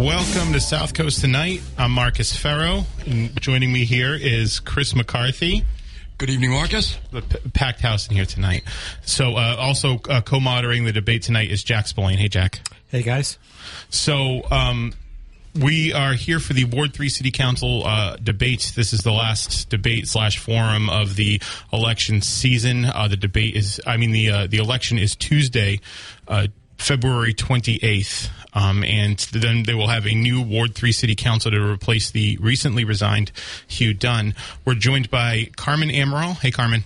Welcome to South Coast Tonight. I'm Marcus Ferro. And joining me here is Chris McCarthy. Good evening, Marcus. The p- packed house in here tonight. So, uh, also uh, co-moderating the debate tonight is Jack Spillane. Hey, Jack. Hey, guys. So, um, we are here for the Ward Three City Council uh, debate. This is the last debate slash forum of the election season. Uh, the debate is, I mean, the uh, the election is Tuesday, uh, February twenty eighth. Um, and then they will have a new Ward 3 City Council to replace the recently resigned Hugh Dunn. We're joined by Carmen Amaral. Hey, Carmen.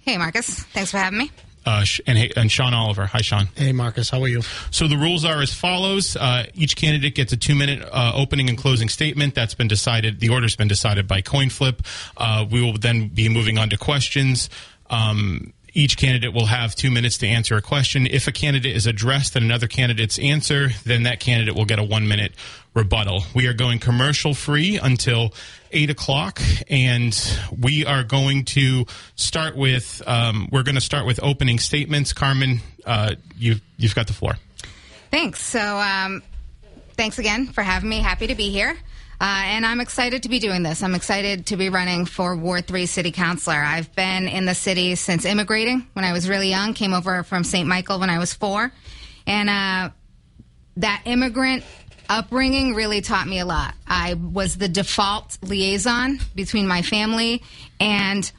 Hey, Marcus. Thanks for having me. Uh, and, and Shawn Oliver. Hi, Shawn. Hey, Marcus. How are you? So the rules are as follows: uh, each candidate gets a two-minute uh, opening and closing statement. That's been decided. The order's been decided by coin flip. Uh, we will then be moving on to questions. Um, each candidate will have two minutes to answer a question. If a candidate is addressed and another candidate's answer, then that candidate will get a one minute rebuttal. We are going commercial free until eight o'clock, and we are going to start with um, we're going to start with opening statements. Carmen, uh, you you've got the floor. Thanks. So, um, thanks again for having me. Happy to be here. Uh, and I'm excited to be doing this. I'm excited to be running for Ward 3 City Councilor. I've been in the city since immigrating when I was really young, came over from St. Michael when I was four. And uh, that immigrant upbringing really taught me a lot. I was the default liaison between my family and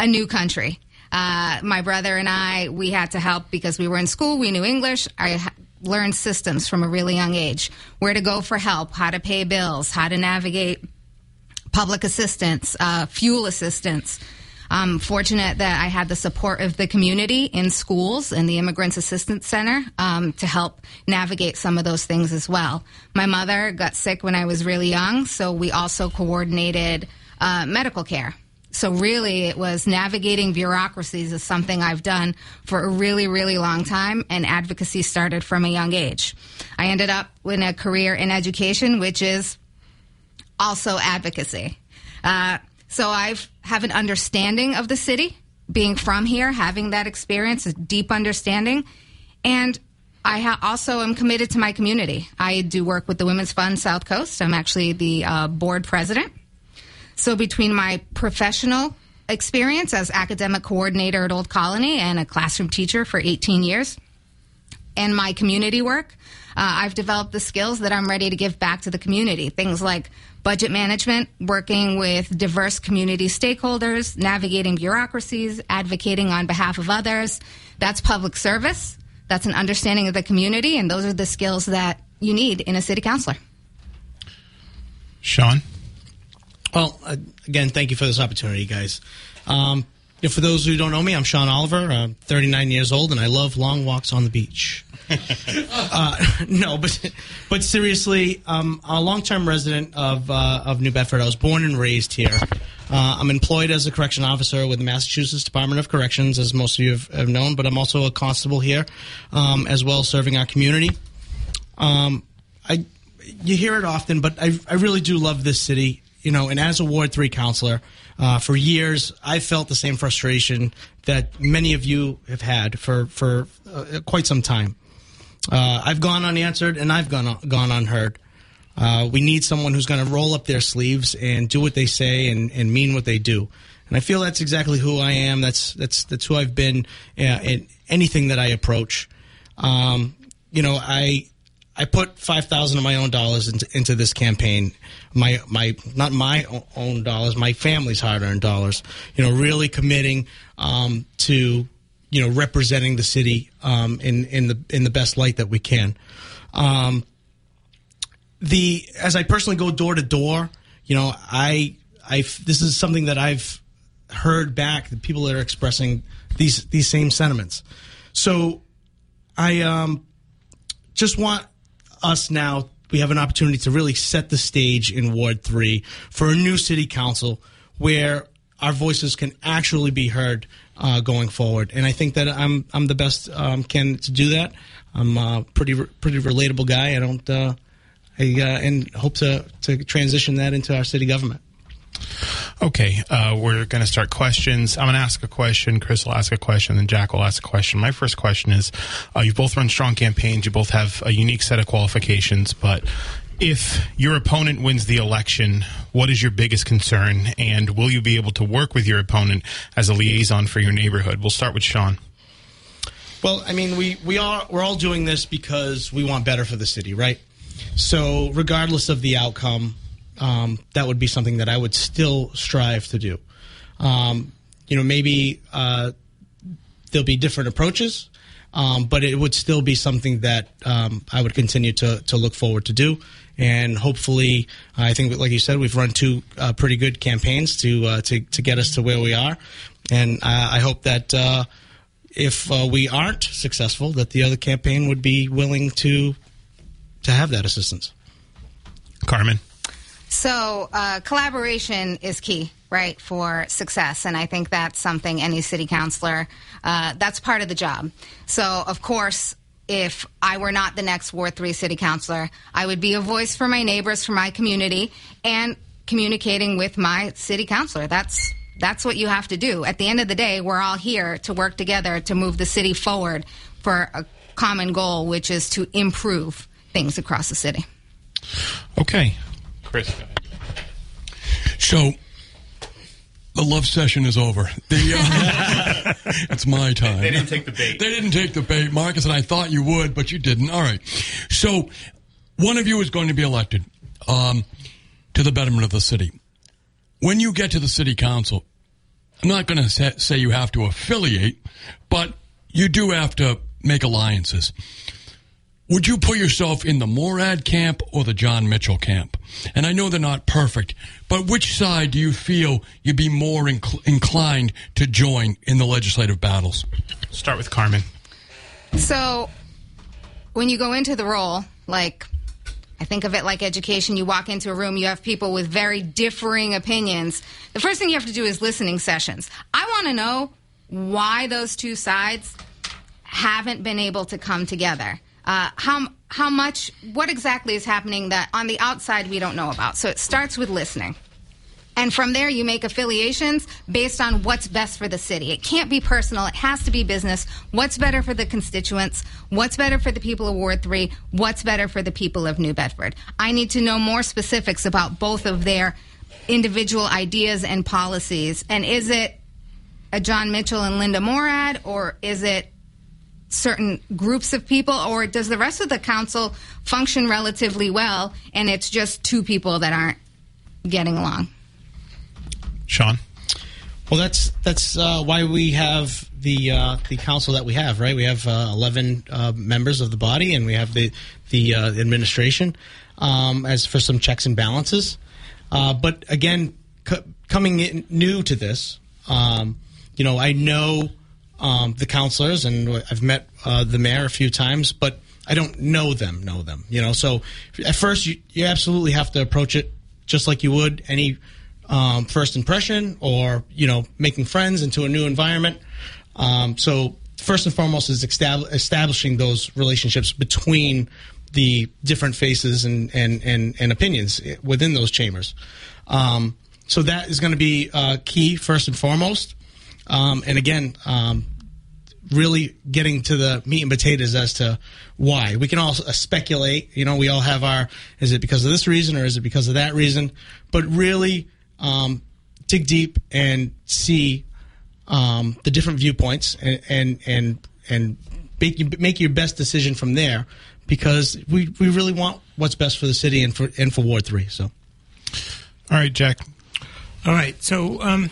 a new country. Uh, my brother and I, we had to help because we were in school, we knew English. I learned systems from a really young age where to go for help, how to pay bills, how to navigate public assistance, uh, fuel assistance. I'm fortunate that I had the support of the community in schools and the Immigrants Assistance Center um, to help navigate some of those things as well. My mother got sick when I was really young, so we also coordinated uh, medical care. So really, it was navigating bureaucracies is something I've done for a really, really long time, and advocacy started from a young age. I ended up in a career in education, which is also advocacy. Uh, so I have an understanding of the city, being from here, having that experience, a deep understanding, and I ha- also am committed to my community. I do work with the Women's Fund South Coast. I'm actually the uh, board president. So between my professional experience as academic coordinator at Old Colony and a classroom teacher for 18 years, and my community work, uh, I've developed the skills that I'm ready to give back to the community. Things like budget management, working with diverse community stakeholders, navigating bureaucracies, advocating on behalf of others. That's public service. That's an understanding of the community, and those are the skills that you need in a city councilor. Shawn? Well, uh, again, thank you for this opportunity, guys. Um, for those who don't know me, I'm Shawn Oliver. I'm 39 years old, and I love long walks on the beach. uh, no, but but seriously, um, I'm a long-term resident of uh, of New Bedford. I was born and raised here. Uh, I'm employed as a correction officer with the Massachusetts Department of Corrections, as most of you have, have known. But I'm also a constable here, um, as well, serving our community. Um, I you hear it often, but I I really do love this city you know, and as a Ward 3 counselor, uh, for years, I felt the same frustration that many of you have had for, for uh, quite some time. Uh, I've gone unanswered and I've gone, gone unheard. Uh, we need someone who's going to roll up their sleeves and do what they say and, and mean what they do. And I feel that's exactly who I am. That's that's that's who I've been uh, in anything that I approach. Um, you know, I I put five thousand of my own dollars into, into this campaign. My my not my own dollars, my family's hard-earned dollars. You know, really committing um, to you know representing the city um, in in the in the best light that we can. Um, the as I personally go door to door, you know, I I this is something that I've heard back the people that are expressing these these same sentiments. So I um just want us now. We have an opportunity to really set the stage in Ward Three for a new city council where our voices can actually be heard uh, going forward. And I think that I'm I'm the best um, candidate to do that. I'm a pretty pretty relatable guy. I don't uh, I uh, and hope to to transition that into our city government. Okay, uh, we're going to start questions. I'm going to ask a question. Chris will ask a question, and Jack will ask a question. My first question is: uh, You both run strong campaigns. You both have a unique set of qualifications, but if your opponent wins the election, what is your biggest concern, and will you be able to work with your opponent as a liaison for your neighborhood? We'll start with Shawn. Well, I mean, we we are we're all doing this because we want better for the city, right? So, regardless of the outcome, um, that would be something that I would still strive to do. Um, you know, maybe uh, there'll be different approaches, um, but it would still be something that um, I would continue to, to look forward to do. And hopefully, I think, like you said, we've run two uh, pretty good campaigns to, uh, to to get us to where we are. And I, I hope that uh, if uh, we aren't successful, that the other campaign would be willing to to have that assistance. Carmen. So, uh, collaboration is key, right, for success. And I think that's something any city councilor, uh, that's part of the job. So, of course, if I were not the next Ward 3 city councilor, I would be a voice for my neighbors, for my community, and communicating with my city councilor. That's that's what you have to do. At the end of the day, we're all here to work together to move the city forward for a common goal, which is to improve things across the city. Okay. Chris. So the love session is over. The, uh, it's my time. They didn't take the bait. They didn't take the bait, Marcus, and I thought you would, but you didn't. All right. So one of you is going to be elected um, to the betterment of the city. When you get to the city council, I'm not going to say, say you have to affiliate, but you do have to make alliances. Would you put yourself in the Morad camp or the Jon Mitchell camp? And I know they're not perfect, but which side do you feel you'd be more inc- inclined to join in the legislative battles? Start with Carmen. So, when you go into the role, like I think of it like education, you walk into a room, you have people with very differing opinions. The first thing you have to do is listening sessions. I want to know why those two sides haven't been able to come together. Uh, how how much what exactly is happening that on the outside we don't know about. So it starts with listening. And from there, you make affiliations based on what's best for the city. It can't be personal. It has to be business. What's better for the constituents? What's better for the people of Ward 3? What's better for the people of New Bedford? I need to know more specifics about both of their individual ideas and policies. And is it a Jon Mitchell and Linda Morad, or is it certain groups of people, or does the rest of the council function relatively well and it's just two people that aren't getting along? Shawn. Well, that's that's uh, why we have the uh, the council that we have, right? We have uh, eleven uh, members of the body, and we have the the uh, administration um, as for some checks and balances. Uh, but again, c- coming in new to this, um, you know, I know um, the counselors, and I've met the mayor a few times, but I don't know them. Know them, you know. So at first, you, you absolutely have to approach it just like you would any um, first impression or you know making friends into a new environment. Um, so first and foremost is estab- establishing those relationships between the different faces and and and, and opinions within those chambers. Um, so that is going to be uh, key first and foremost. Um, and again, um, really getting to the meat and potatoes as to why. We can all uh, speculate. You know, we all have our. Is it because of this reason or is it because of that reason? But really um, dig deep and see um, the different viewpoints and and and, and make, make your best decision from there because we, we really want what's best for the city and for and for Ward Three. So, all right, Jack. All right, so um,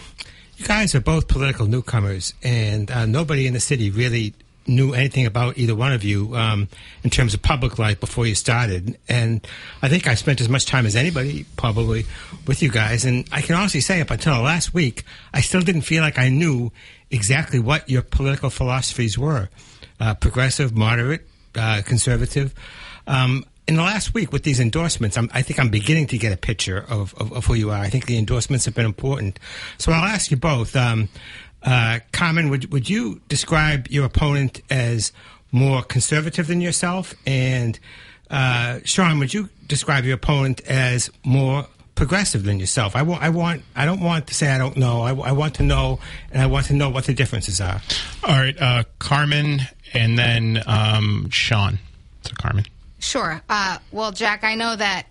you guys are both political newcomers, and uh, nobody in the city really knew anything about either one of you um, in terms of public life before you started. And I think I spent as much time as anybody probably with you guys. And I can honestly say, up until last week, I still didn't feel like I knew exactly what your political philosophies were uh, progressive, moderate, uh, conservative. Um, in the last week with these endorsements, I'm, I think I'm beginning to get a picture of, of, of, who you are. I think the endorsements have been important. So I'll ask you both. Um, uh, Carmen, would, would you describe your opponent as more conservative than yourself? And uh, Shawn, would you describe your opponent as more progressive than yourself? I want, I want, I don't want to say I don't know. I, I want to know, and I want to know what the differences are. All right, uh, Carmen, and then um, Shawn. So Carmen. Sure. Uh, well, Jack, I know that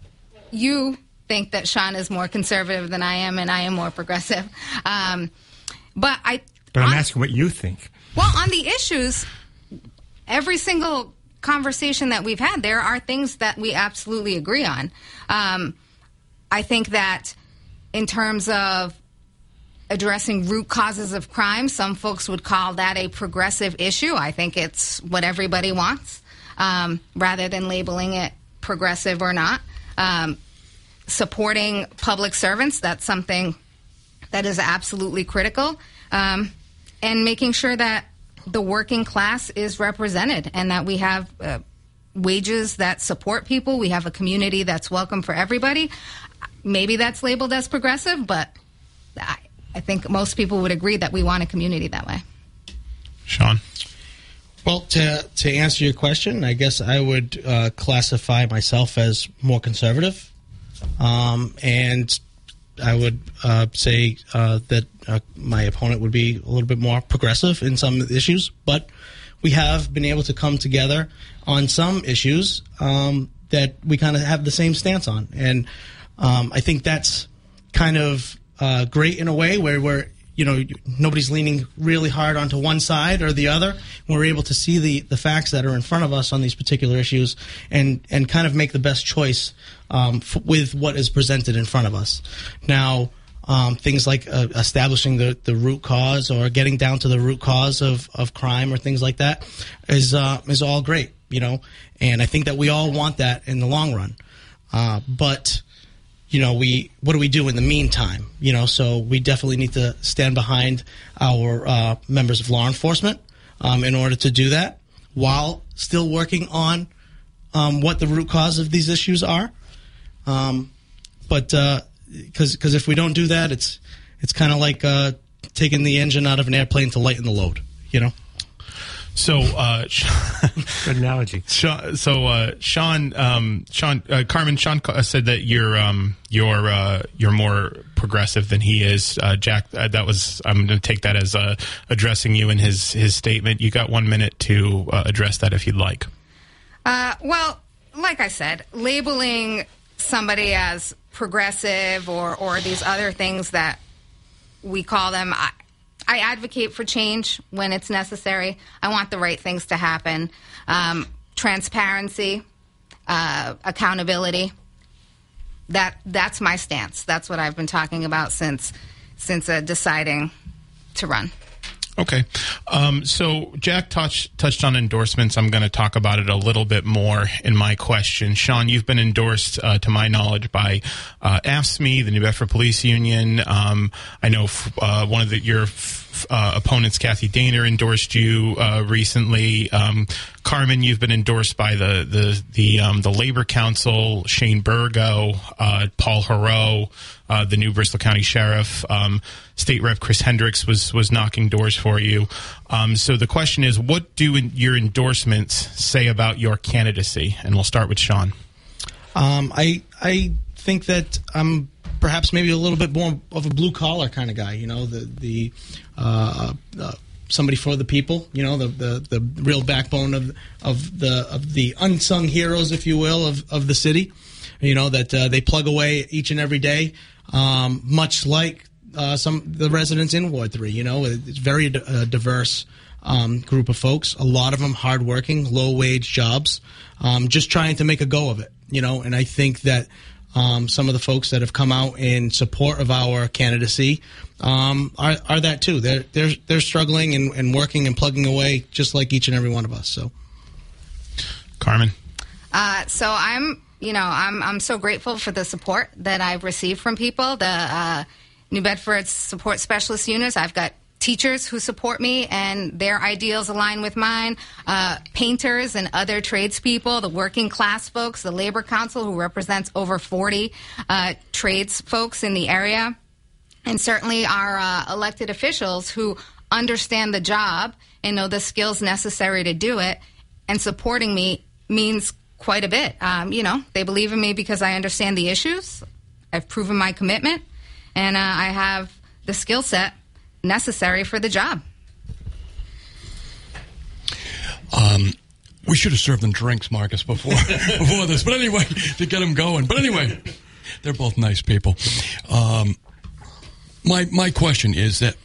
you think that Shawn is more conservative than I am, and I am more progressive. Um, but I. But I'm on, asking what you think. Well, on the issues, every single conversation that we've had, there are things that we absolutely agree on. Um, I think that in terms of addressing root causes of crime, some folks would call that a progressive issue. I think it's what everybody wants um, rather than labeling it progressive or not. Um, supporting public servants, that's something that is absolutely critical. Um, and making sure that the working class is represented and that we have uh, wages that support people. We have a community that's welcome for everybody. Maybe that's labeled as progressive, but I, I think most people would agree that we want a community that way. Shawn? Well, to to answer your question, I guess I would uh, classify myself as more conservative, um, and I would uh, say uh, that uh, my opponent would be a little bit more progressive in some issues. But we have been able to come together on some issues um, that we kind of have the same stance on, and um, I think that's kind of uh, great in a way where we're you know nobody's leaning really hard onto one side or the other. We're able to see the the facts that are in front of us on these particular issues and and kind of make the best choice um, f- with what is presented in front of us. Now. Um, things like uh, establishing the, the root cause or getting down to the root cause of, of crime or things like that is uh, is all great, you know. And I think that we all want that in the long run. Uh, but you know, we what do we do in the meantime? You know, so we definitely need to stand behind our uh, members of law enforcement um, in order to do that while still working on um, what the root cause of these issues are. Um, but because uh, because if we don't do that, it's it's kind of like uh, taking the engine out of an airplane to lighten the load. You know. So, uh, good analogy. Shawn, so, uh, Shawn, um, Shawn, uh, Carmen, Shawn said that you're um, you're uh, you're more progressive than he is. Uh, Jack, uh, that was I'm going to take that as addressing you in his his statement. You got one minute to address that if you'd like. well, like I said, labeling somebody as progressive or or these other things that we call them. I, I advocate for change when it's necessary. I want the right things to happen. Um, transparency, uh, accountability. That that's my stance. That's what I've been talking about since since uh, deciding to run. Okay. Um, so Jack touched touched on endorsements. I'm going to talk about it a little bit more in my question. Sean, you've been endorsed, uh, to my knowledge, by uh, AFSCME, the New Bedford Police Union. Um, I know f- uh, one of the, your f- uh, opponents, Kathy Daner, endorsed you uh, recently. Um, Carmen, you've been endorsed by the the the, um, the Labor Council, Shane Burgo, uh, Paul Heroux uh, the new Bristol County Sheriff. Um, State Rep Chris Hendricks was was knocking doors for you. Um, so the question is, what do your endorsements say about your candidacy? And we'll start with Shawn. Um, I I think that I'm perhaps maybe a little bit more of a blue collar kind of guy. You know, the the uh, uh, somebody for the people. You know, the, the the real backbone of of the of the unsung heroes, if you will, of of the city. You know that uh, they plug away each and every day um, much like uh, some the residents in Ward Three. You know, it's very uh, diverse um, group of folks. A lot of them hardworking, low wage jobs, um, just trying to make a go of it. You know, and I think that. Um, some of the folks that have come out in support of our candidacy um, are, are that too. They're they're they're struggling and, and working and plugging away just like each and every one of us. So, Carmen. Uh, so I'm you know, I'm I'm so grateful for the support that I've received from people. The uh, New Bedford Support Specialist units. I've got teachers who support me and their ideals align with mine, uh, painters and other tradespeople, the working class folks, the Labor Council, who represents over 40 uh, trades folks in the area, and certainly our uh, elected officials who understand the job and know the skills necessary to do it. And supporting me means quite a bit. Um, you know, they believe in me because I understand the issues. I've proven my commitment, and uh, I have the skill set necessary for the job. Um, we should have served them drinks, Marcus, before before this. But anyway, to get them going. But anyway, they're both nice people. Um, my my question is that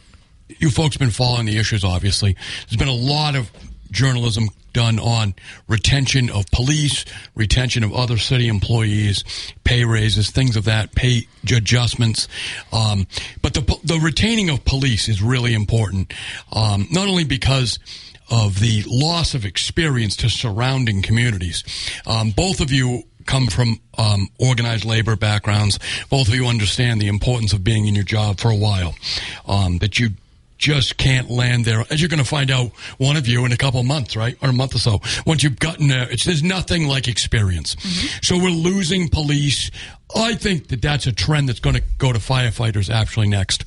you folks been following the issues. Obviously, there's been a lot of journalism done on retention of police, retention of other city employees, pay raises, things of that, pay adjustments. Um, but the the retaining of police is really important, um, not only because of the loss of experience to surrounding communities. Um, both of you come from um, organized labor backgrounds. Both of you understand the importance of being in your job for a while. Um, that you just can't land there. As you're going to find out, one of you in a couple of months, right, or a month or so. Once you've gotten there, it's, there's nothing like experience. Mm-hmm. So we're losing police. I think that that's a trend that's going to go to firefighters actually next.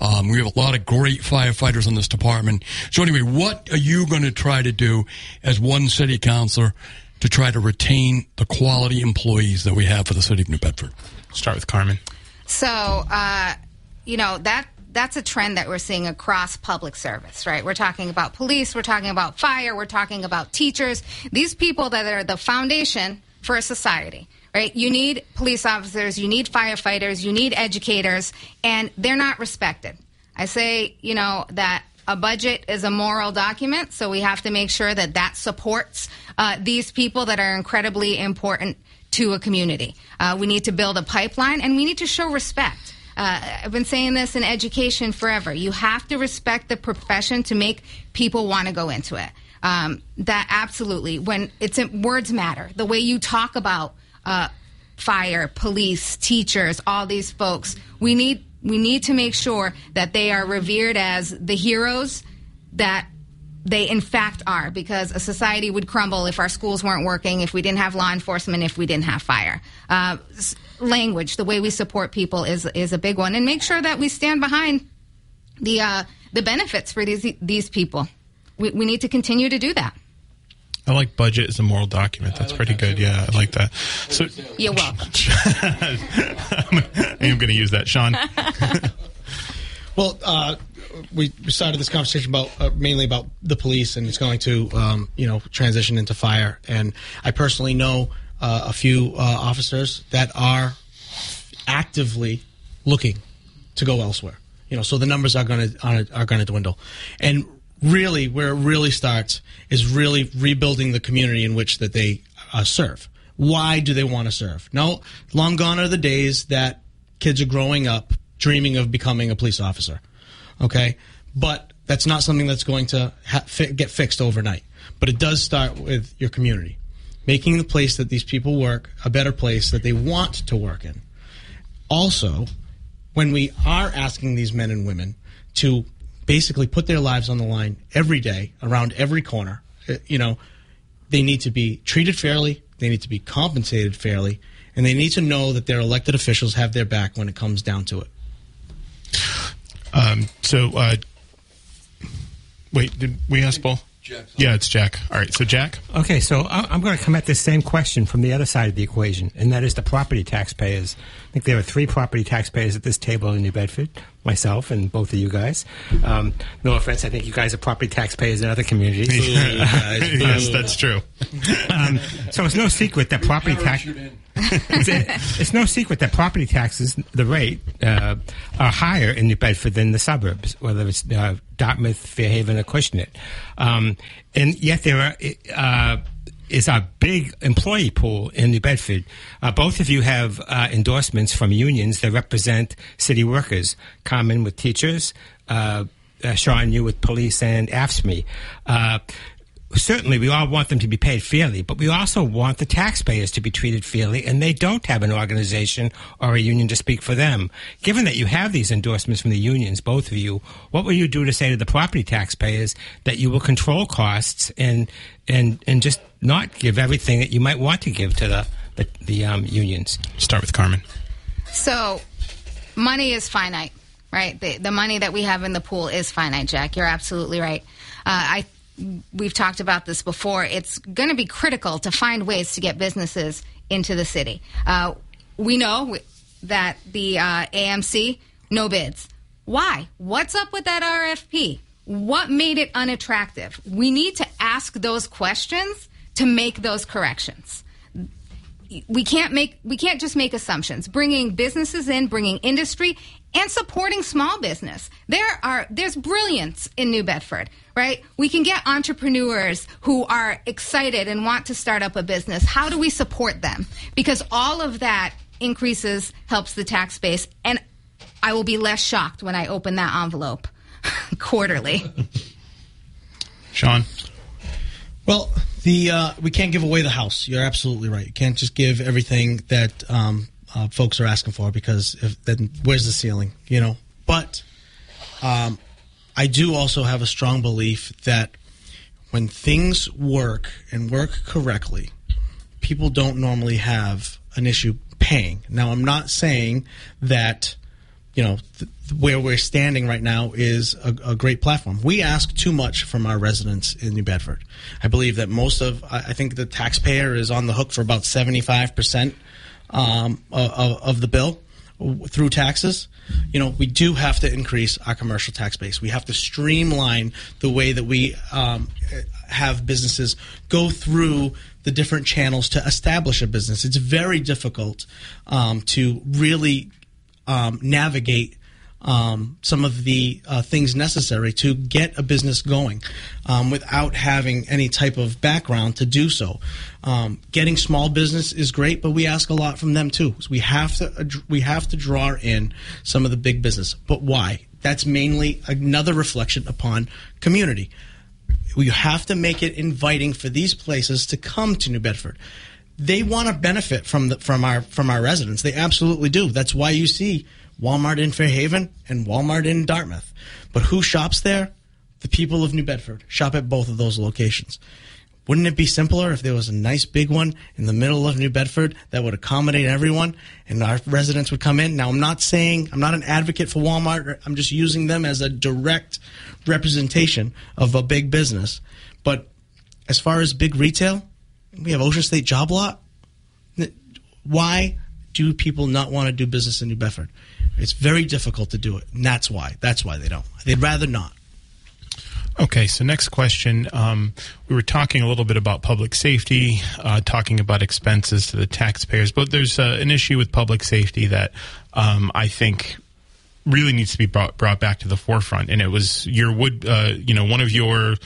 Um, we have a lot of great firefighters in this department. So anyway, what are you going to try to do as one city councilor to try to retain the quality employees that we have for the city of New Bedford? Start with Carmen. So, uh, you know that that's a trend that we're seeing across public service, right? We're talking about police, we're talking about fire, we're talking about teachers. These people that are the foundation for a society, right? You need police officers, you need firefighters, you need educators, and they're not respected. I say, you know, that a budget is a moral document, so we have to make sure that that supports uh, these people that are incredibly important to a community. Uh, we need to build a pipeline, and we need to show respect. Uh, I've been saying this in education forever. You have to respect the profession to make people want to go into it. Um, that absolutely. When it's words matter. The way you talk about uh, fire, police, teachers, all these folks, we need we need to make sure that they are revered as the heroes that they in fact are because a society would crumble if our schools weren't working if we didn't have law enforcement if we didn't have fire uh, language, the way we support people is is a big one, and make sure that we stand behind the uh, the benefits for these these people. We, we need to continue to do that. I like budget as a moral document. That's pretty good. Yeah, I like that. So you're welcome. I am going to use that, Shawn. well, uh, we started this conversation about uh, mainly about the police, and it's going to um, you know transition into fire. And I personally know uh, a few uh, officers that are actively looking to go elsewhere. You know, so the numbers are going to are going to dwindle, and really, where it really starts is really rebuilding the community in which that they uh, serve. Why do they want to serve? No, long gone are the days that kids are growing up dreaming of becoming a police officer. Okay, but that's not something that's going to ha- fi- get fixed overnight. But it does start with your community making the place that these people work a better place that they want to work in. Also, when we are asking these men and women to basically put their lives on the line every day around every corner, uh, you know, they need to be treated fairly, they need to be compensated fairly, and they need to know that their elected officials have their back when it comes down to it. Um, so, uh, wait, did we ask Paul? Yeah, it's Jack. All right, so Jack. Okay, so I'm going to come at this same question from the other side of the equation, and that is the property taxpayers. I think there are three property taxpayers at this table in New Bedford, myself and both of you guys. Um, no offense, I think you guys are property taxpayers in other communities. yes, that's true. um, so it's no secret that property tax. it's, it's, no secret that property taxes, the rate, uh, are higher in New Bedford than the suburbs, whether it's uh, Dartmouth, Fairhaven, or Acushnet. Um, and yet there are. Uh, is a big employee pool in New Bedford. Uh, both of you have uh, endorsements from unions that represent city workers. Carmen with teachers, uh, uh Shawn, you with police and AFSCME. Certainly we all want them to be paid fairly, but we also want the taxpayers to be treated fairly, and they don't have an organization or a union to speak for them. Given that you have these endorsements from the unions, both of you, what will you do to say to the property taxpayers that you will control costs and and and just not give everything that you might want to give to the the, the um, unions? Start with Carmen. So, money is finite, right? The, the money that we have in the pool is finite, Jack. You're absolutely right. Uh, I we've talked about this before. It's going to be critical to find ways to get businesses into the city. Uh, we know that the uh, AMC no bids. Why? What's up with that RFP? What made it unattractive? We need to ask those questions to make those corrections we can't make we can't just make assumptions bringing businesses in bringing industry and supporting small business there are there's brilliance in new bedford right we can get entrepreneurs who are excited and want to start up a business how do we support them because all of that increases helps the tax base and i will be less shocked when i open that envelope quarterly shawn well the uh, we can't give away the house. You're absolutely right. You can't just give everything that um, uh, folks are asking for because if, then where's the ceiling? You know. But um, I do also have a strong belief that when things work and work correctly, people don't normally have an issue paying. Now, I'm not saying that you know, th- where we're standing right now is a, a, great platform. We ask too much from our residents in New Bedford. I believe that most of, I think the taxpayer is on the hook for about 75% um, of, of the bill through taxes. You know, we do have to increase our commercial tax base. We have to streamline the way that we um, have businesses go through the different channels to establish a business. It's very difficult um, to really um, navigate um, some of the uh, things necessary to get a business going um, without having any type of background to do so. Um, getting small business is great, but we ask a lot from them too. So we have to we have to draw in some of the big business. But why? That's mainly another reflection upon community. We have to make it inviting for these places to come to New Bedford they want to benefit from the, from our from our residents. They absolutely do. That's why you see Walmart in Fairhaven and Walmart in Dartmouth. But who shops there? The people of New Bedford shop at both of those locations. Wouldn't it be simpler if there was a nice big one in the middle of New Bedford that would accommodate everyone and our residents would come in? Now, I'm not saying, I'm not an advocate for Walmart. I'm just using them as a direct representation of a big business. But as far as big retail, we have Ocean State Job Lot. Why do people not want to do business in New Bedford? It's very difficult to do it, and that's why. That's why they don't. They'd rather not. Okay, so next question. Um, we were talking a little bit about public safety, uh, talking about expenses to the taxpayers, but there's uh, an issue with public safety that um, I think really needs to be brought, brought back to the forefront. And it was your would, uh, you know, one of your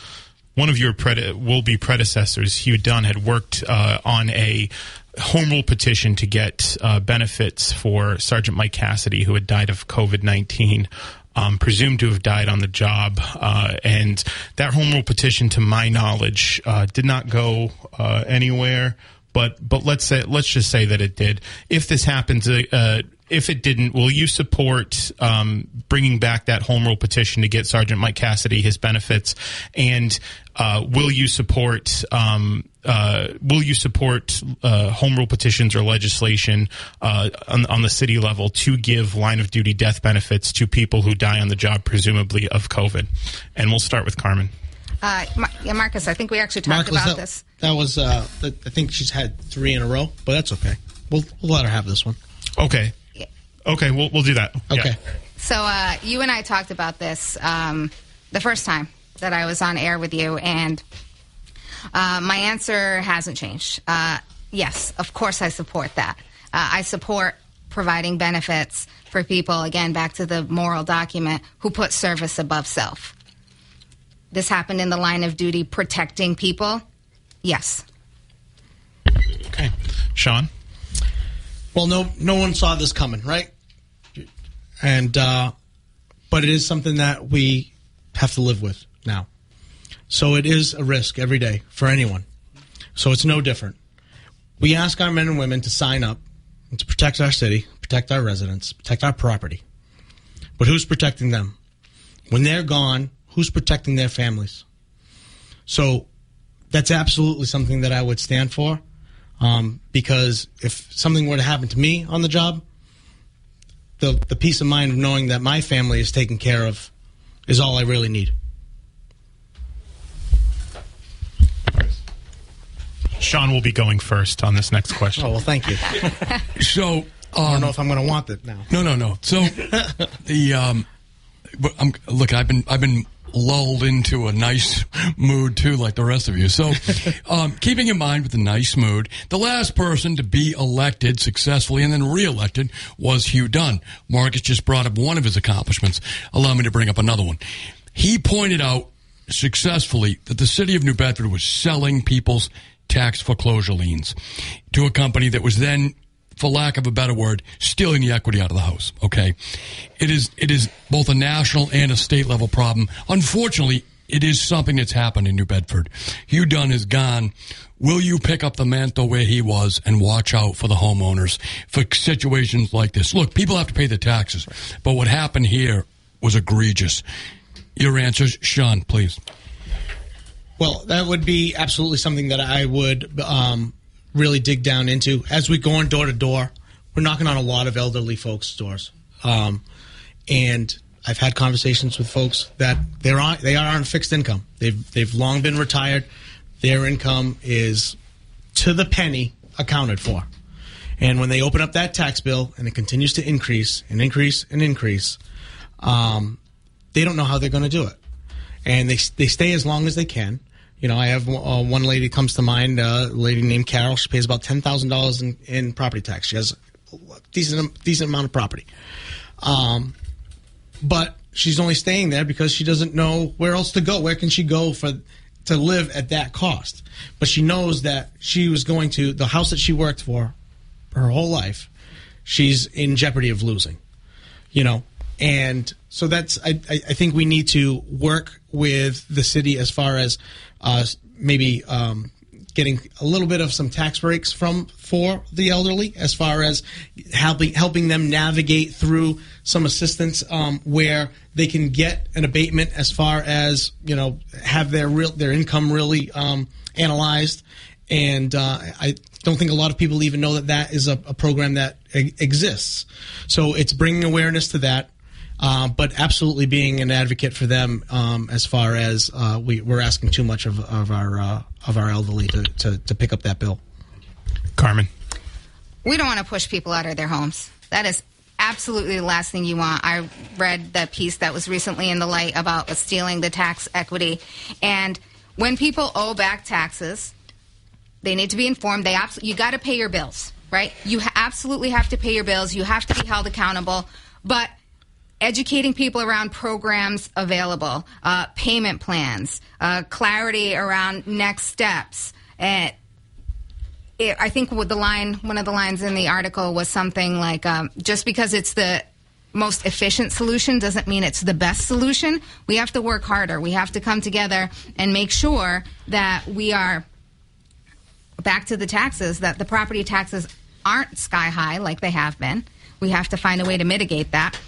one of your will be predecessors, Hugh Dunn, had worked uh, on a home rule petition to get uh, benefits for Sergeant Mike Cassidy, who had died of COVID 19. Um, presumed to have died on the job, uh, and that home rule petition, to my knowledge, uh, did not go uh, anywhere. But but let's say let's just say that it did. If this happens uh, if it didn't, will you support um, bringing back that home rule petition to get Sergeant Mike Cassidy his benefits? And uh, will you support um, uh, will you support uh, home rule petitions or legislation uh, on, on, the city level to give line of duty death benefits to people who die on the job, presumably of COVID? And we'll start with Carmen. Uh, yeah, Marcus, I think we actually talked Marcus, about that, this. That was, uh, I think she's had three in a row, but that's okay. We'll, we'll let her have this one. Okay. Okay, we'll we'll do that. Okay. Yeah. So uh, you and I talked about this um, the first time that I was on air with you, and uh, my answer hasn't changed. Uh, yes, of course I support that. Uh, I support providing benefits for people. Again, back to the moral document who put service above self. This happened in the line of duty, protecting people. Yes. Okay, Shawn. Well, no, no one saw this coming, right? And uh, but it is something that we have to live with now. So it is a risk every day for anyone. So it's no different. We ask our men and women to sign up to protect our city, protect our residents, protect our property. But who's protecting them? When they're gone, who's protecting their families? So that's absolutely something that I would stand for. Um, because if something were to happen to me on the job, the the peace of mind of knowing that my family is taken care of is all I really need. Shawn will be going first on this next question. Oh well, thank you. So, I don't know um, if I'm going to want it now. no, no, no. So, the um, but I'm look. I've been I've been lulled into a nice mood too, like the rest of you. So, um, keeping in mind with the nice mood, the last person to be elected successfully and then reelected was Hugh Dunn. Marcus just brought up one of his accomplishments. Allow me to bring up another one. He pointed out successfully that the city of New Bedford was selling people's tax foreclosure liens to a company that was then for lack of a better word, stealing the equity out of the house. Okay, it is it is both a national and a state level problem. Unfortunately, it is something that's happened in New Bedford. Hugh Dunn is gone. Will you pick up the mantle where he was and watch out for the homeowners for situations like this? Look, people have to pay the taxes, but what happened here was egregious. Your answers, Shawn, please. Well, that would be absolutely something that I would um, really dig down into. As we go on door to door, we're knocking on a lot of elderly folks' doors, um, and I've had conversations with folks that they're on they are on fixed income. They've they've long been retired. Their income is to the penny accounted for, and when they open up that tax bill and it continues to increase and increase and increase, um, they don't know how they're going to do it, and they they stay as long as they can. You know, I have uh, one lady comes to mind, uh, a lady named Carol. She pays about ten thousand dollars in in property tax. She has a decent decent amount of property, um, but she's only staying there because she doesn't know where else to go. Where can she go for to live at that cost? But she knows that she was going to the house that she worked for her whole life. She's in jeopardy of losing you know and so that's I, I I think we need to work with the city as far as uh, maybe um, getting a little bit of some tax breaks from for the elderly as far as helping helping them navigate through some assistance um, where they can get an abatement as far as you know have their real their income really um, analyzed and uh, I don't think a lot of people even know that that is a, a program that exists. So it's bringing awareness to that, uh, but absolutely being an advocate for them um, as far as uh, we, we're asking too much of, of our uh, of our elderly to, to, to pick up that bill. Carmen. we don't want to push people out of their homes. That is absolutely the last thing you want. I read the piece that was recently in the light about stealing the tax equity. And when people owe back taxes, they need to be informed. They abs- you got to pay your bills, right? You ha- absolutely have to pay your bills. You have to be held accountable. But educating people around programs available, uh, payment plans, uh, clarity around next steps, and it, I think the line, one of the lines in the article was something like, um, just because it's the most efficient solution doesn't mean it's the best solution. We have to work harder. We have to come together and make sure that we are back to the taxes, that the property taxes aren't sky high like they have been. We have to find a way to mitigate that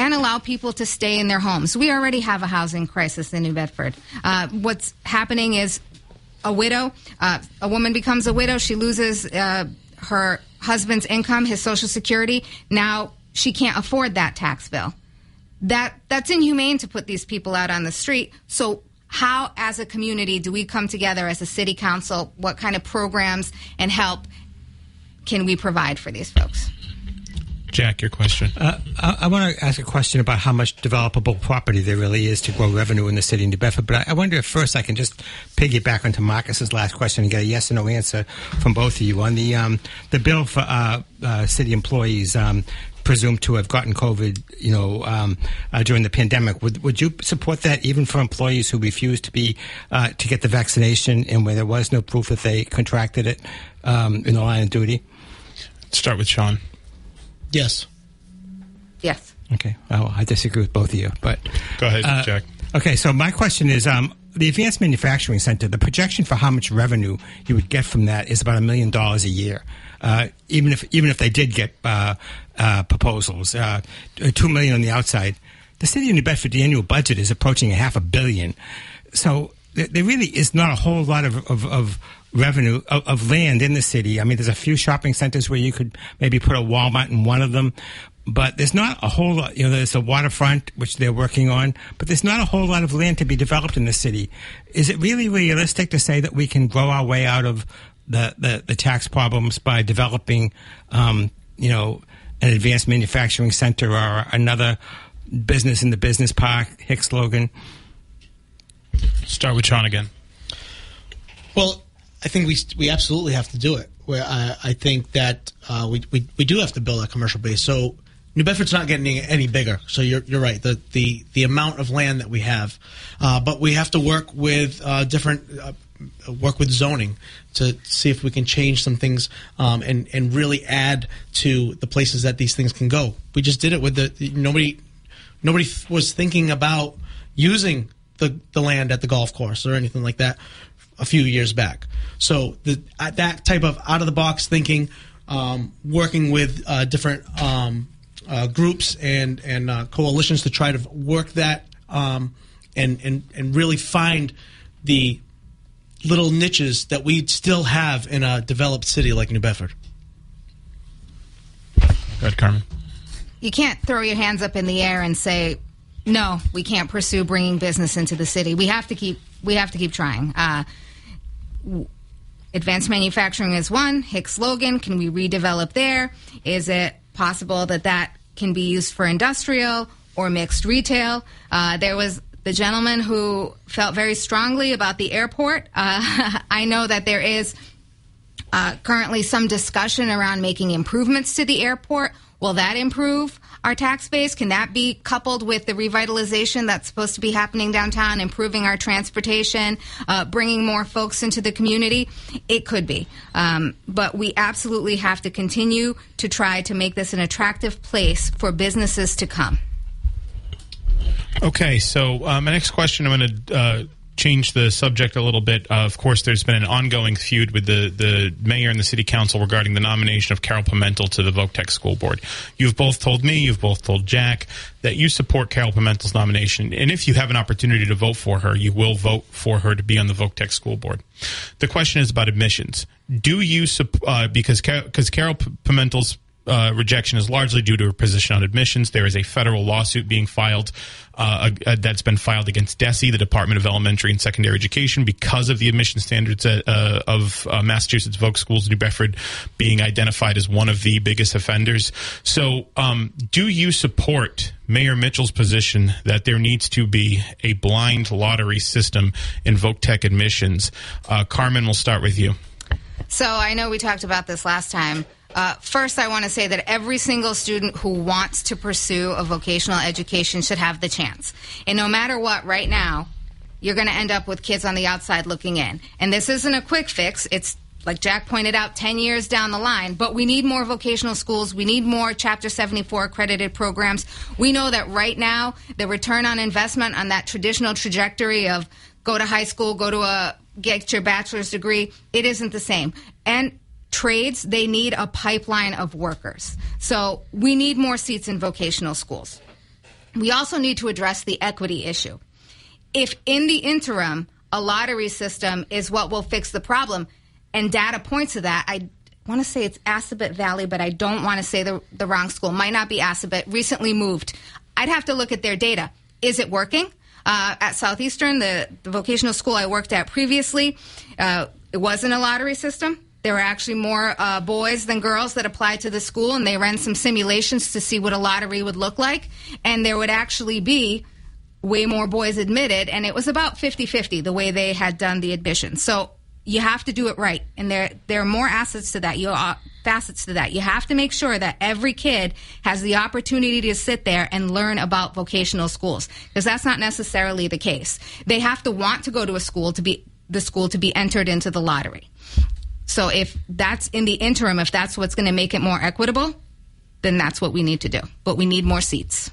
and allow people to stay in their homes. We already have a housing crisis in New Bedford. Uh, what's happening is a widow, uh, a woman becomes a widow, she loses uh, her husband's income, his social security. Now she can't afford that tax bill. That that's inhumane to put these people out on the street. So how as a community do we come together as a city council? What kind of programs and help can we provide for these folks? Jack, your question. Uh, I, I want to ask a question about how much developable property there really is to grow revenue in the city of New Bedford. But I, I wonder if first I can just piggyback onto Marcus's last question and get a yes or no answer from both of you on the um, the bill for uh, uh, city employees. Um, presumed to have gotten COVID, you know, um, uh, during the pandemic. Would would you support that even for employees who refused to be uh, to get the vaccination and where there was no proof that they contracted it um, in the line of duty? Start with Shawn. Yes. Yes. Okay. Well, I disagree with both of you, but Go ahead, Uh, Jack. Okay, so my question is, um, the Advanced Manufacturing Center, the projection for how much revenue you would get from that is about a million dollars a year. Uh, even if even if they did get uh, uh, proposals, uh, two million on the outside, the city of New Bedford the annual budget is approaching a half a billion. So there, there really is not a whole lot of, of, of revenue of, of, land in the city. I mean, there's a few shopping centers where you could maybe put a Walmart in one of them, but there's not a whole lot. You know, there's a waterfront which they're working on, but there's not a whole lot of land to be developed in the city. Is it really realistic to say that we can grow our way out of the the, the tax problems by developing, um, you know, an advanced manufacturing center or another business in the business park, Hicks Logan? Start with Shawn again. Well, I think we we absolutely have to do it. Where I, I think that uh, we, we we do have to build a commercial base. So New Bedford's not getting any bigger. So you're you're right. The the the amount of land that we have, uh, but we have to work with uh, different. Uh, work with zoning to see if we can change some things um, and and really add to the places that these things can go. We just did it with the nobody nobody was thinking about using the the land at the golf course or anything like that a few years back. So the, that type of out of the box thinking, um, working with uh, different um, uh, groups and and uh, coalitions to try to work that um, and and and really find the little niches that we still have in a developed city like New Bedford. Go ahead, Carmen. You can't throw your hands up in the air and say, "No, we can't pursue bringing business into the city." We have to keep we have to keep trying. Advanced manufacturing is one. Hicks Logan, can we redevelop there? Is it possible that that can be used for industrial or mixed retail? Uh, there was the gentleman who felt very strongly about the airport. Uh, I know that there is uh, currently some discussion around making improvements to the airport. Will that improve our tax base? Can that be coupled with the revitalization that's supposed to be happening downtown, improving our transportation, uh, bringing more folks into the community? It could be. Um, but we absolutely have to continue to try to make this an attractive place for businesses to come. Okay, so uh, my next question I'm going to uh, change the subject a little bit. Uh, of course, there's been an ongoing feud with the, the mayor and the city council regarding the nomination of Carol Pimentel to the Voc School Board. You've both told me, you've both told Jack, that you support Carol Pimentel's nomination. And if you have an opportunity to vote for her, you will vote for her to be on the Voc School Board. The question is about admissions. Do you, uh, because, because Carol Pimentel's uh, rejection is largely due to her position on admissions. There is a federal lawsuit being filed uh, uh, that's been filed against DESE, the Department of Elementary and Secondary Education, because of the admission standards uh, uh, of uh, Massachusetts Voc Schools, New Bedford, being identified as one of the biggest offenders. So, um, do you support Mayor Mitchell's position that there needs to be a blind lottery system in Voc Tech admissions? Carmen, we'll start with you. So, I know we talked about this last time. Uh, first, I want to say that every single student who wants to pursue a vocational education should have the chance. And no matter what, right now, you're going to end up with kids on the outside looking in. And this isn't a quick fix. It's like Jack pointed out, 10 years down the line. But we need more vocational schools. We need more Chapter 74 accredited programs. We know that right now, the return on investment on that traditional trajectory of go to high school, go to a get your bachelor's degree, it isn't the same. And trades, they need a pipeline of workers. So we need more seats in vocational schools. We also need to address the equity issue. If in the interim, a lottery system is what will fix the problem, and data points to that, I want to say it's Assabet Valley, but I don't want to say the, the wrong school. Might not be Assabet, recently moved. I'd have to look at their data. Is it working? Uh, at Southeastern, the, the vocational school I worked at previously, uh, it wasn't a lottery system there were actually more uh, boys than girls that applied to the school, and they ran some simulations to see what a lottery would look like. And there would actually be way more boys admitted, and it was about 50 50 the way they had done the admission. So you have to do it right. And there, there are more assets to that. You uh, facets to that. You have to make sure that every kid has the opportunity to sit there and learn about vocational schools because that's not necessarily the case. They have to want to go to a school to be the school to be entered into the lottery. So if that's in the interim, if that's what's going to make it more equitable, then that's what we need to do. But we need more seats.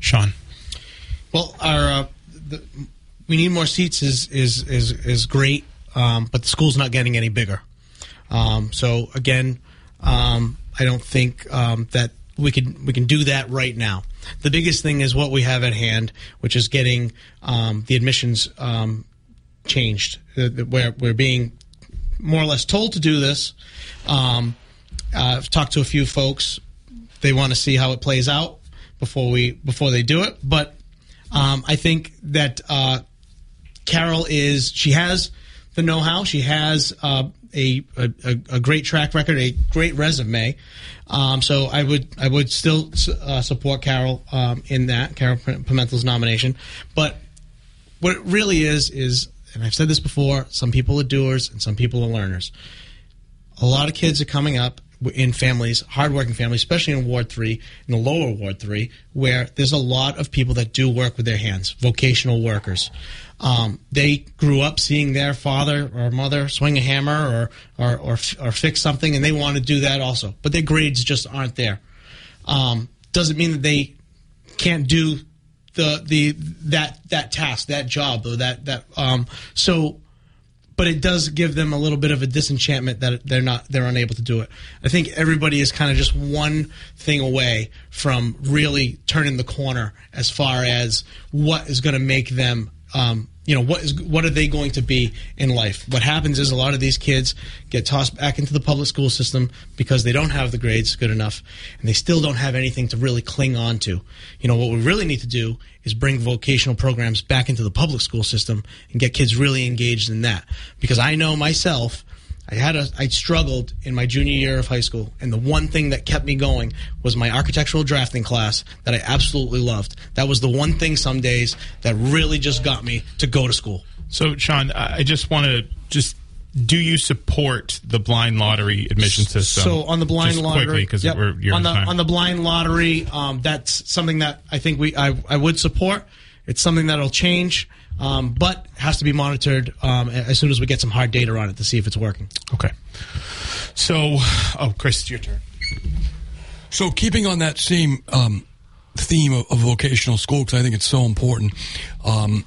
Shawn. Well, our uh, the, we need more seats is is is is great, um, but the school's not getting any bigger. Um, so again, um, I don't think um, that we can we can do that right now. The biggest thing is what we have at hand, which is getting um, the admissions um, changed. Uh, Where we're being more or less told to do this. Um, I've talked to a few folks. They want to see how it plays out before we before they do it. But um, I think that uh, Carol is she has the know-how. She has uh, a, a a great track record, a great resume. Um, so I would I would still uh, support Carol um, in that Carol Pimentel's nomination. But what it really is is, and I've said this before, some people are doers and some people are learners. A lot of kids are coming up in families, hardworking families, especially in Ward 3, in the lower Ward 3, where there's a lot of people that do work with their hands, vocational workers. Um, they grew up seeing their father or mother swing a hammer or, or, or, or fix something, and they want to do that also. But their grades just aren't there. Um, doesn't mean that they can't do the the that that task, that job, though that that um, so but it does give them a little bit of a disenchantment that they're not they're unable to do it. I think everybody is kind of just one thing away from really turning the corner as far as what is going to make them um, you know what is what are they going to be in life? What happens is a lot of these kids get tossed back into the public school system because they don't have the grades good enough and they still don't have anything to really cling on to. You know what we really need to do is bring vocational programs back into the public school system and get kids really engaged in that. Because i know myself I had a I struggled in my junior year of high school, and the one thing that kept me going was my architectural drafting class that I absolutely loved. That was the one thing some days that really just got me to go to school. So, Shawn, I just want to just. Do you support the blind lottery admission system? So on the blind Just lottery, because yep. we're on the time. on the blind lottery, um, that's something that I think we I, I would support. It's something that'll change, um, but has to be monitored um, as soon as we get some hard data on it to see if it's working. Okay. So, oh, Chris, it's your turn. So, keeping on that same um, theme of, of vocational school, because I think it's so important. Um,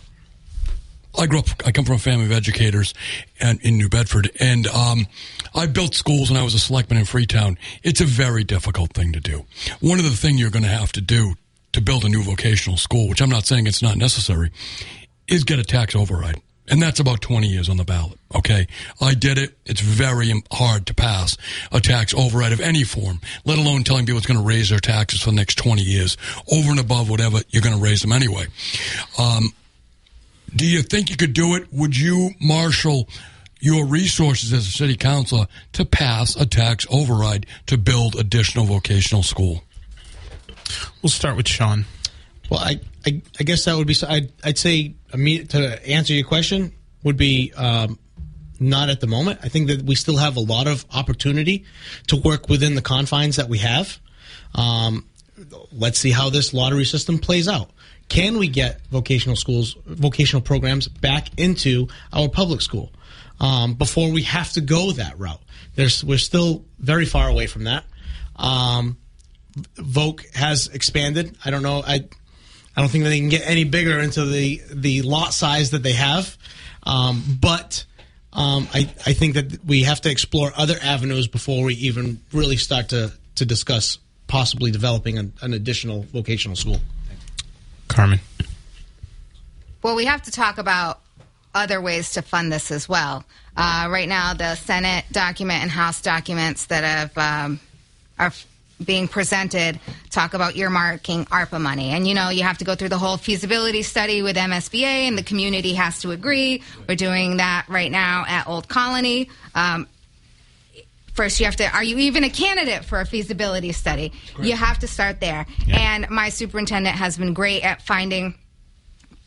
I grew up. I come from a family of educators, and in New Bedford, and um, I built schools, and I was a selectman in Freetown. It's a very difficult thing to do. One of the things you're going to have to do to build a new vocational school, which I'm not saying it's not necessary, is get a tax override. And that's about 20 years on the ballot. Okay. I did it. It's very hard to pass a tax override of any form, let alone telling people it's going to raise their taxes for the next 20 years over and above whatever you're going to raise them anyway. Um, do you think you could do it? Would you marshal your resources as a city councilor to pass a tax override to build additional vocational school? We'll start with Shawn. Well, I, I, I guess that would be. I'd, I'd say to answer your question would be um, not at the moment. I think that we still have a lot of opportunity to work within the confines that we have. Um, let's see how this lottery system plays out. Can we get vocational schools, vocational programs back into our public school um, before we have to go that route? There's, we're still very far away from that. Um, Voc has expanded. I don't know. I I don't think they can get any bigger into the the lot size that they have. Um, but um, I I think that we have to explore other avenues before we even really start to to discuss possibly developing an, an additional vocational school. Carmen. Well, we have to talk about other ways to fund this as well. Uh, right now, the Senate document and House documents that have um, are f- being presented talk about earmarking ARPA money, and you know you have to go through the whole feasibility study with MSBA, and the community has to agree. We're doing that right now at Old Colony. Um, first you have to are you even a candidate for a feasibility study? You have to start there. And my superintendent has been great at finding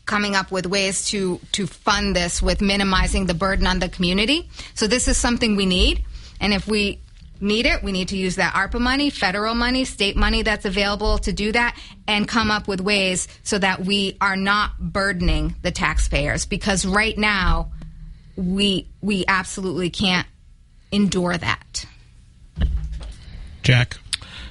coming up with ways to to fund this with minimizing the burden on the community. So this is something we need. And if we need it we need to use that ARPA money federal money state money that's available to do that and come up with ways so that we are not burdening the taxpayers because right now we we absolutely can't endure that Jack.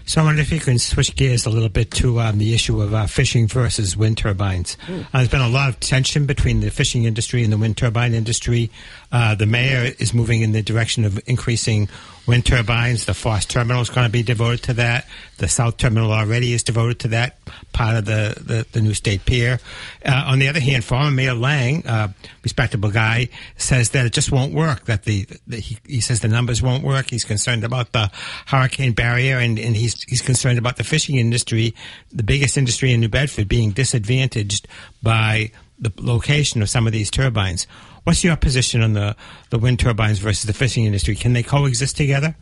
So I wonder if you can switch gears a little bit to um, the issue of uh, fishing versus wind turbines. Uh, there's been a lot of tension between the fishing industry and the wind turbine industry. Uh, the mayor is moving in the direction of increasing wind turbines. The Foss Terminal is going to be devoted to that. The South Terminal already is devoted to that part of the, the, the new state pier. Uh, on the other hand, former Mayor Lang, uh, respectable guy, says that it just won't work. That the, the he, he says the numbers won't work. He's concerned about the hurricane barrier, and, and he's he's concerned about the fishing industry, the biggest industry in New Bedford, being disadvantaged by the location of some of these turbines. What's your position on the, the wind turbines versus the fishing industry? Can they coexist together?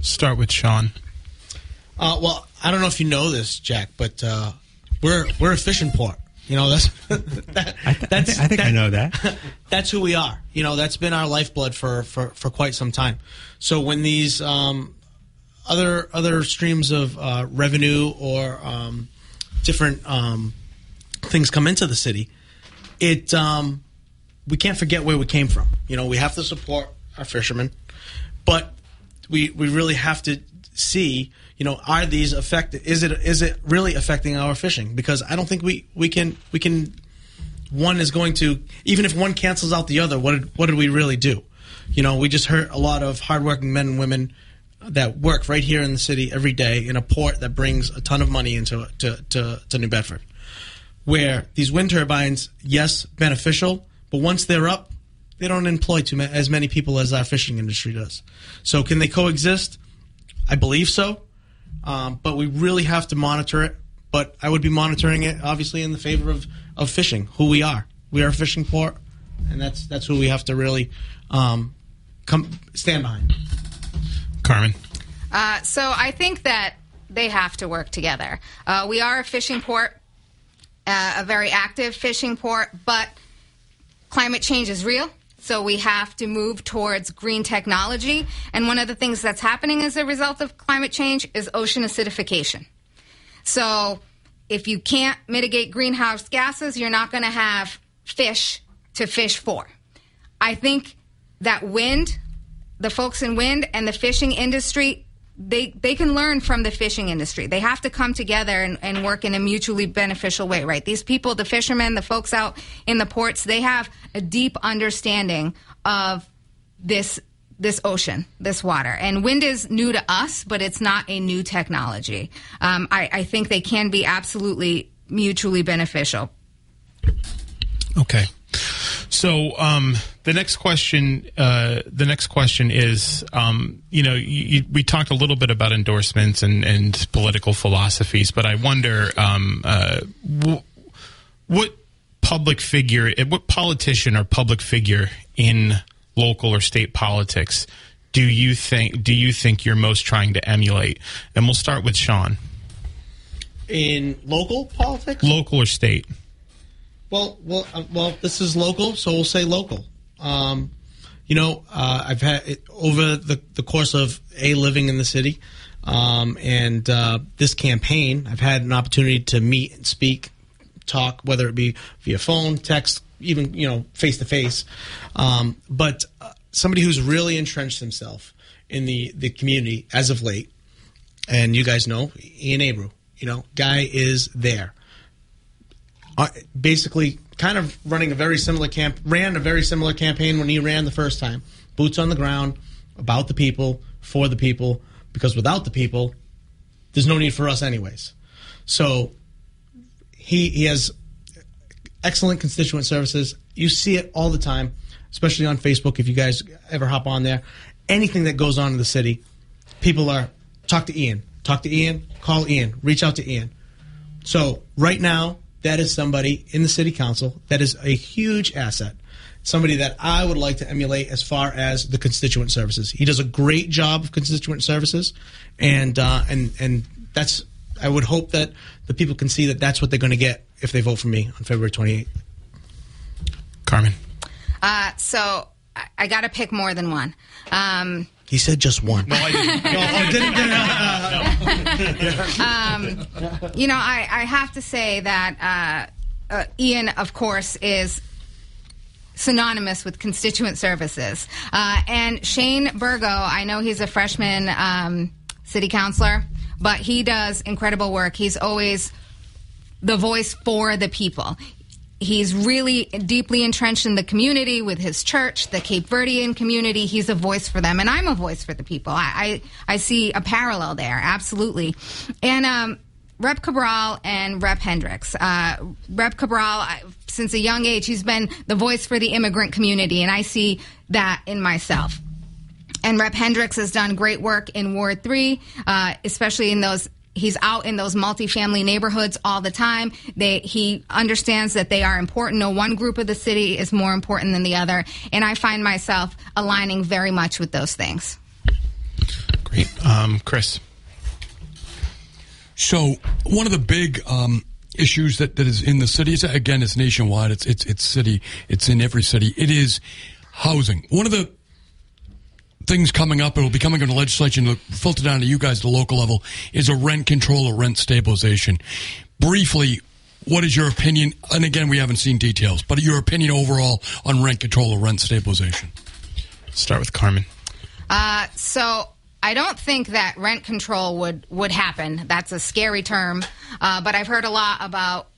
Start with Shawn. Uh, well, I don't know if you know this, Jack, but uh, we're we're a fishing port. You know that's that, I, th- I, th- I think that, I know that. that's who we are. You know that's been our lifeblood for for, for quite some time. So when these um, other other streams of uh, revenue or um, different um, things come into the city, it um, we can't forget where we came from. You know, we have to support our fishermen, but we we really have to see. You know, are these affected? Is it is it really affecting our fishing? Because I don't think we we can we can. One is going to even if one cancels out the other. What did, what did we really do? You know, we just hurt a lot of hardworking men and women that work right here in the city every day in a port that brings a ton of money into to, to, to New Bedford. Where these wind turbines, yes, beneficial, but once they're up, they don't employ too ma- as many people as our fishing industry does. So can they coexist? I believe so, um, but we really have to monitor it. But I would be monitoring it obviously in the favor of, of fishing, who we are. We are a fishing port, and that's that's who we have to really um, come stand behind. Carmen. Uh, so I think that they have to work together. Uh, we are a fishing port, uh, a very active fishing port, but climate change is real. So we have to move towards green technology. And one of the things that's happening as a result of climate change is ocean acidification. So if you can't mitigate greenhouse gases, you're not going to have fish to fish for. I think that wind, the folks in wind and the fishing industry, they, they can learn from the fishing industry. They have to come together and, and work in a mutually beneficial way, right? These people, the fishermen, the folks out in the ports, they have a deep understanding of this this ocean, this water. And wind is new to us, but it's not a new technology. Um, I, I think they can be absolutely mutually beneficial. Okay. So um, the next question, uh, the next question is, um, you know, you, you, we talked a little bit about endorsements and, and political philosophies, but I wonder um, uh, w- what public figure, what politician or public figure in local or state politics do you think do you think you're most trying to emulate? And we'll start with Shawn. In local politics, local or state. Well, well, uh, well. This is local, so we'll say local. Um, you know, uh, I've had it, over the the course of a living in the city, um, and uh, this campaign, I've had an opportunity to meet and speak, talk, whether it be via phone, text, even you know, face to face. But uh, somebody who's really entrenched himself in the the community as of late, and you guys know Ian Abreu. You know, guy is there uh, basically kind of running a very similar camp ran a very similar campaign when he ran the first time. Boots on the ground about the people for the people because without the people there's no need for us anyways. So he he has excellent constituent services. You see it all the time especially on facebook if you guys ever hop on there. Anything that goes on in the city people are talk to ian. Talk to ian call ian. Reach out to ian. So right now that is somebody in the city council that is a huge asset. Somebody that I would like to emulate as far as the constituent services. He does a great job of constituent services, and uh, and and that's. I would hope that the people can see that that's what they're going to get if they vote for me on February 28th. Carmen. Uh, so I, I got to pick more than one. Um, He said just one. No, I didn't. No, I didn't- you know, I, I have to say that uh, uh, Ian, of course, is synonymous with constituent services. Uh, and Shane Burgo, I know he's a freshman um, city councilor. but he does incredible work. He's always the voice for the people. He's really deeply entrenched in the community with his church, the Cape Verdean community. He's a voice for them, and I'm a voice for the people. I I, I see a parallel there, absolutely. And um, Rep Cabral and Rep Hendricks. Uh, Rep Cabral, since a young age, he's been the voice for the immigrant community, and I see that in myself. And Rep Hendricks has done great work in Ward 3, uh, especially in those he's out in those multifamily neighborhoods all the time. They, he understands that they are important. No one group of the city is more important than the other. And I find myself aligning very much with those things. Great. Um, Chris. So one of the big um, issues that, that is in the city is again it's nationwide. It's it's it's city. It's in every city. It is housing. One of the things coming up, it will be coming in the legislature and filter down to you guys at the local level, is a rent control or rent stabilization. Briefly, what is your opinion? And again, we haven't seen details, but your opinion overall on rent control or rent stabilization? Start with Carmen. Uh, so I don't think that rent control would would happen. That's a scary term, uh, but I've heard a lot about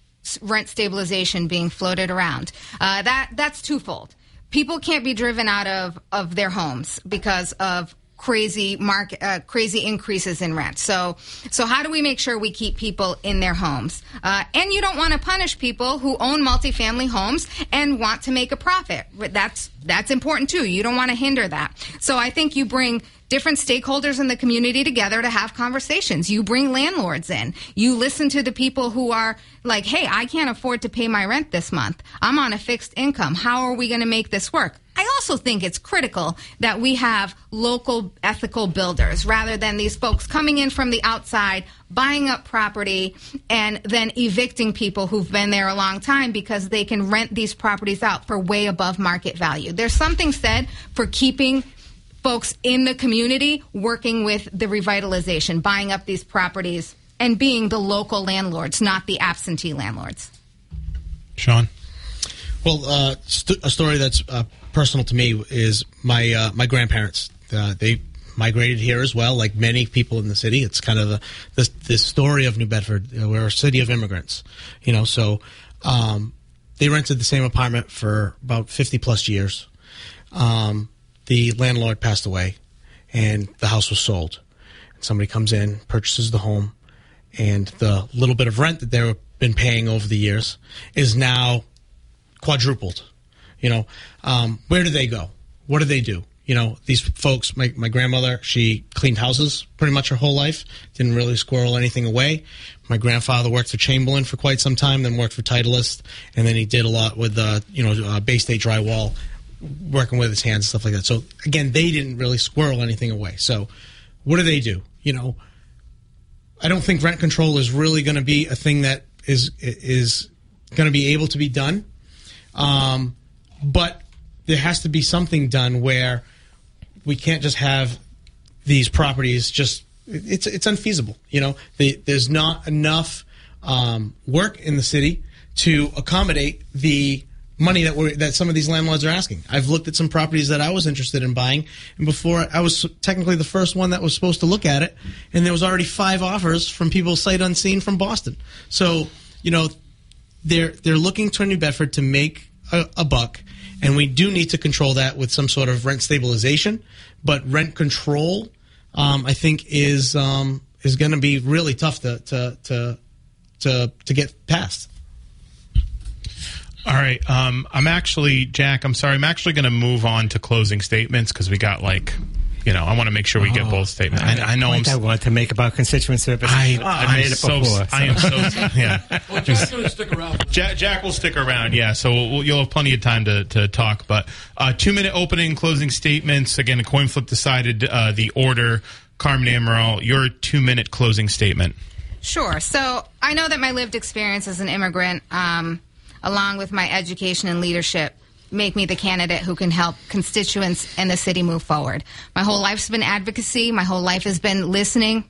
rent stabilization being floated around. Uh, that that's twofold people can't be driven out of, of their homes because of crazy market uh, crazy increases in rent so so how do we make sure we keep people in their homes uh, and you don't want to punish people who own multifamily homes and want to make a profit that's that's important too you don't want to hinder that so i think you bring different stakeholders in the community together to have conversations. You bring landlords in. You listen to the people who are like, hey, I can't afford to pay my rent this month. I'm on a fixed income. How are we going to make this work? I also think it's critical that we have local ethical builders rather than these folks coming in from the outside, buying up property, and then evicting people who've been there a long time because they can rent these properties out for way above market value. There's something said for keeping folks in the community working with the revitalization, buying up these properties, and being the local landlords, not the absentee landlords. Shawn? Well, uh, st- a story that's uh, personal to me is my uh, my grandparents. Uh, they migrated here as well, like many people in the city. It's kind of the the, story of New Bedford. You know, we're a city of immigrants, you know. So um, they rented the same apartment for about fifty plus years. Um, the landlord passed away and the house was sold. Somebody comes in, purchases the home, and the little bit of rent that they've been paying over the years is now quadrupled. You know, um, where do they go? What do they do? You know, these folks, my, my grandmother, she cleaned houses pretty much her whole life, didn't really squirrel anything away. My grandfather worked for Chamberlain for quite some time, then worked for Titleist, and then he did a lot with, uh, you know, uh, Bay State Drywall working with his hands and stuff like that. So again, they didn't really squirrel anything away. So what do they do? You know, I don't think rent control is really going to be a thing that is is going to be able to be done. Um, but there has to be something done where we can't just have these properties just it's it's unfeasible. You know, the, there's not enough um, work in the city to accommodate the money that we that some of these landlords are asking. I've looked at some properties that I was interested in buying, and before I was technically the first one that was supposed to look at it, and there was already five offers from people sight unseen from Boston. So you know, they're they're looking to New Bedford to make a, a buck, and we do need to control that with some sort of rent stabilization. But rent control, um, I think, is um, is going to be really tough to to to to, to get past. All right. Um, I'm actually, Jack, I'm sorry. I'm actually going to move on to closing statements because we got like, you know, I want to make sure we get both statements. I, I know I'm. I want to make about constituent service. I, I I'm made it so, before. I am so, yeah. Well, Jack's going to stick around. Jack, Jack will stick around, yeah. So we'll, you'll have plenty of time to, to talk. But uh, two minute opening, closing statements. Again, a coin flip decided uh, the order. Carmen Amaral, your two minute closing statement. Sure. So I know that my lived experience as an immigrant, um, along with my education and leadership, make me the candidate who can help constituents and the city move forward. My whole life's been advocacy. My whole life has been listening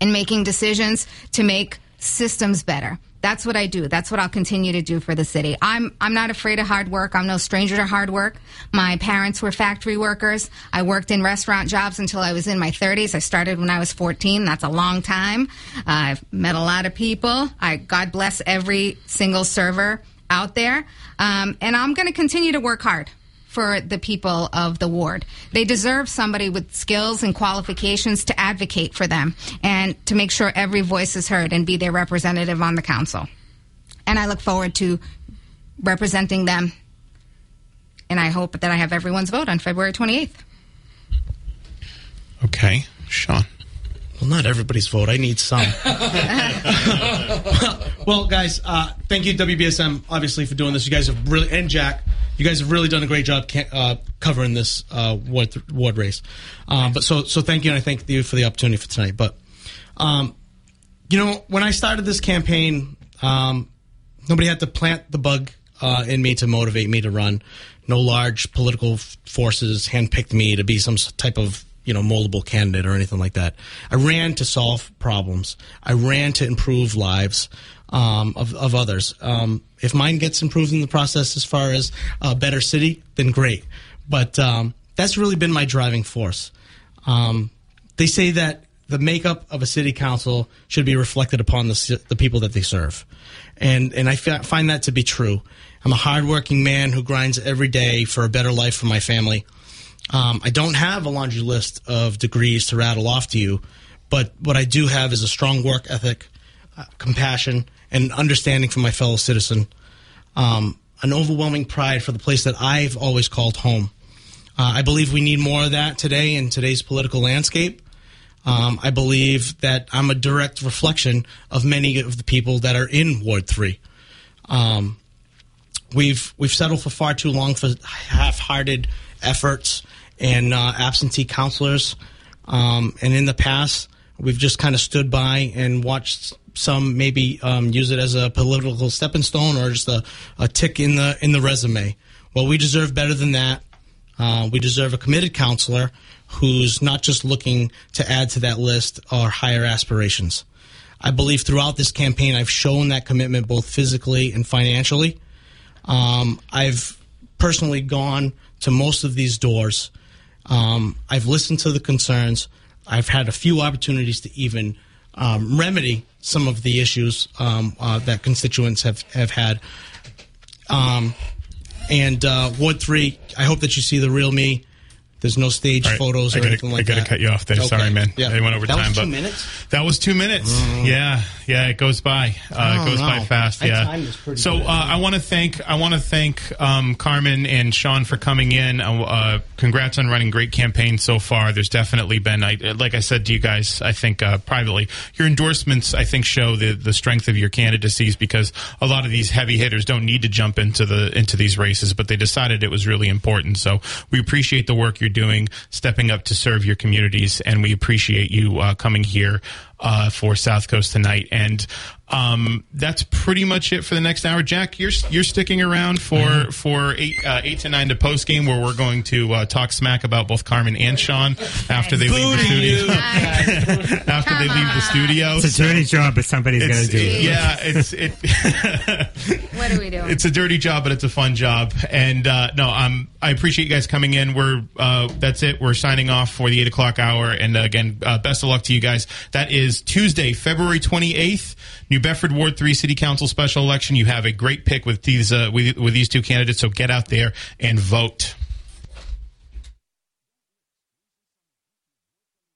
and making decisions to make systems better. that's what I do. That's what I'll continue to do for the city. I'm I'm not afraid of hard work. I'm no stranger to hard work. My parents were factory workers. I worked in restaurant jobs until I was in my 30s. I started when I was 14. That's a long time. I've met a lot of people. I God bless every single server out there. Um, and I'm going to continue to work hard for the people of the ward. They deserve somebody with skills and qualifications to advocate for them and to make sure every voice is heard and be their representative on the council. And I look forward to representing them. And I hope that I have everyone's vote on February 28th. Okay, Shawn. Well, not everybody's vote. I need some. well, guys, uh, thank you WBSM obviously for doing this. You guys have really and Jack, you guys have really done a great job uh, covering this uh, ward ward race. Um, but so so thank you, and I thank you for the opportunity for tonight. But um, you know, when I started this campaign, um, nobody had to plant the bug uh, in me to motivate me to run. No large political forces handpicked me to be some type of you know moldable candidate or anything like that. I ran to solve problems. I ran to improve lives um, of of others. Um, if mine gets improved in the process as far as a better city, then great. But um, that's really been my driving force. Um, they say that the makeup of a city council should be reflected upon the, the people that they serve. And, and I find that to be true. I'm a hardworking man who grinds every day for a better life for my family. Um, I don't have a laundry list of degrees to rattle off to you, but what I do have is a strong work ethic, uh, compassion, and understanding for my fellow citizen. Um, an overwhelming pride for the place that I've always called home. Uh, I believe we need more of that today in today's political landscape. Um, I believe that I'm a direct reflection of many of the people that are in Ward Three. Um, we've we've settled for far too long for half-hearted efforts and uh, absentee councilors. Um, and in the past, we've just kind of stood by and watched some maybe um, use it as a political stepping stone or just a, a tick in the in the resume. Well, we deserve better than that. Uh, we deserve a committed councilor who's not just looking to add to that list or higher aspirations. I believe throughout this campaign, I've shown that commitment both physically and financially. Um, I've personally gone to most of these doors. Um, I've listened to the concerns. I've had a few opportunities to even um, remedy some of the issues um, uh, that constituents have, have had. Um, and uh, Ward 3, I hope that you see the real me. There's no stage All right, photos I or gotta, anything like that. I gotta that. cut you off there. Okay. Sorry, man. Yeah. I went over That was time, two but minutes? that was two minutes. Yeah, yeah, it goes by. Uh, Oh, it goes by fast. I Yeah. timed this pretty So good. uh, I want to thank I want to thank um, Carmen and Shawn for coming in. Uh, uh, congrats on running great campaigns so far. There's definitely been, I, like I said to you guys, I think uh, privately, your endorsements I think show the the strength of your candidacies because a lot of these heavy hitters don't need to jump into the into these races, but they decided it was really important. So we appreciate the work you're doing, stepping up to serve your communities, and we appreciate you uh, coming here uh, for South Coast tonight. And um, that's pretty much it for the next hour. Jack, you're you're sticking around for for eight uh, eight to nine to post game where we're going to uh, talk smack about both Carmen and Shawn after they leave the studio. after they leave the studio. It's a dirty job, but somebody's going It's- to do it. yeah, it's it. What are we doing? it's a dirty job, but it's a fun job. And uh, no, um, I appreciate you guys coming in. We're uh, that's it. We're signing off for the eight o'clock hour. And uh, again, uh, best of luck to you guys. That is Tuesday, February twenty eighth, New Bedford Ward Three City Council special election. You have a great pick with these uh, with, with these two candidates. So get out there and vote.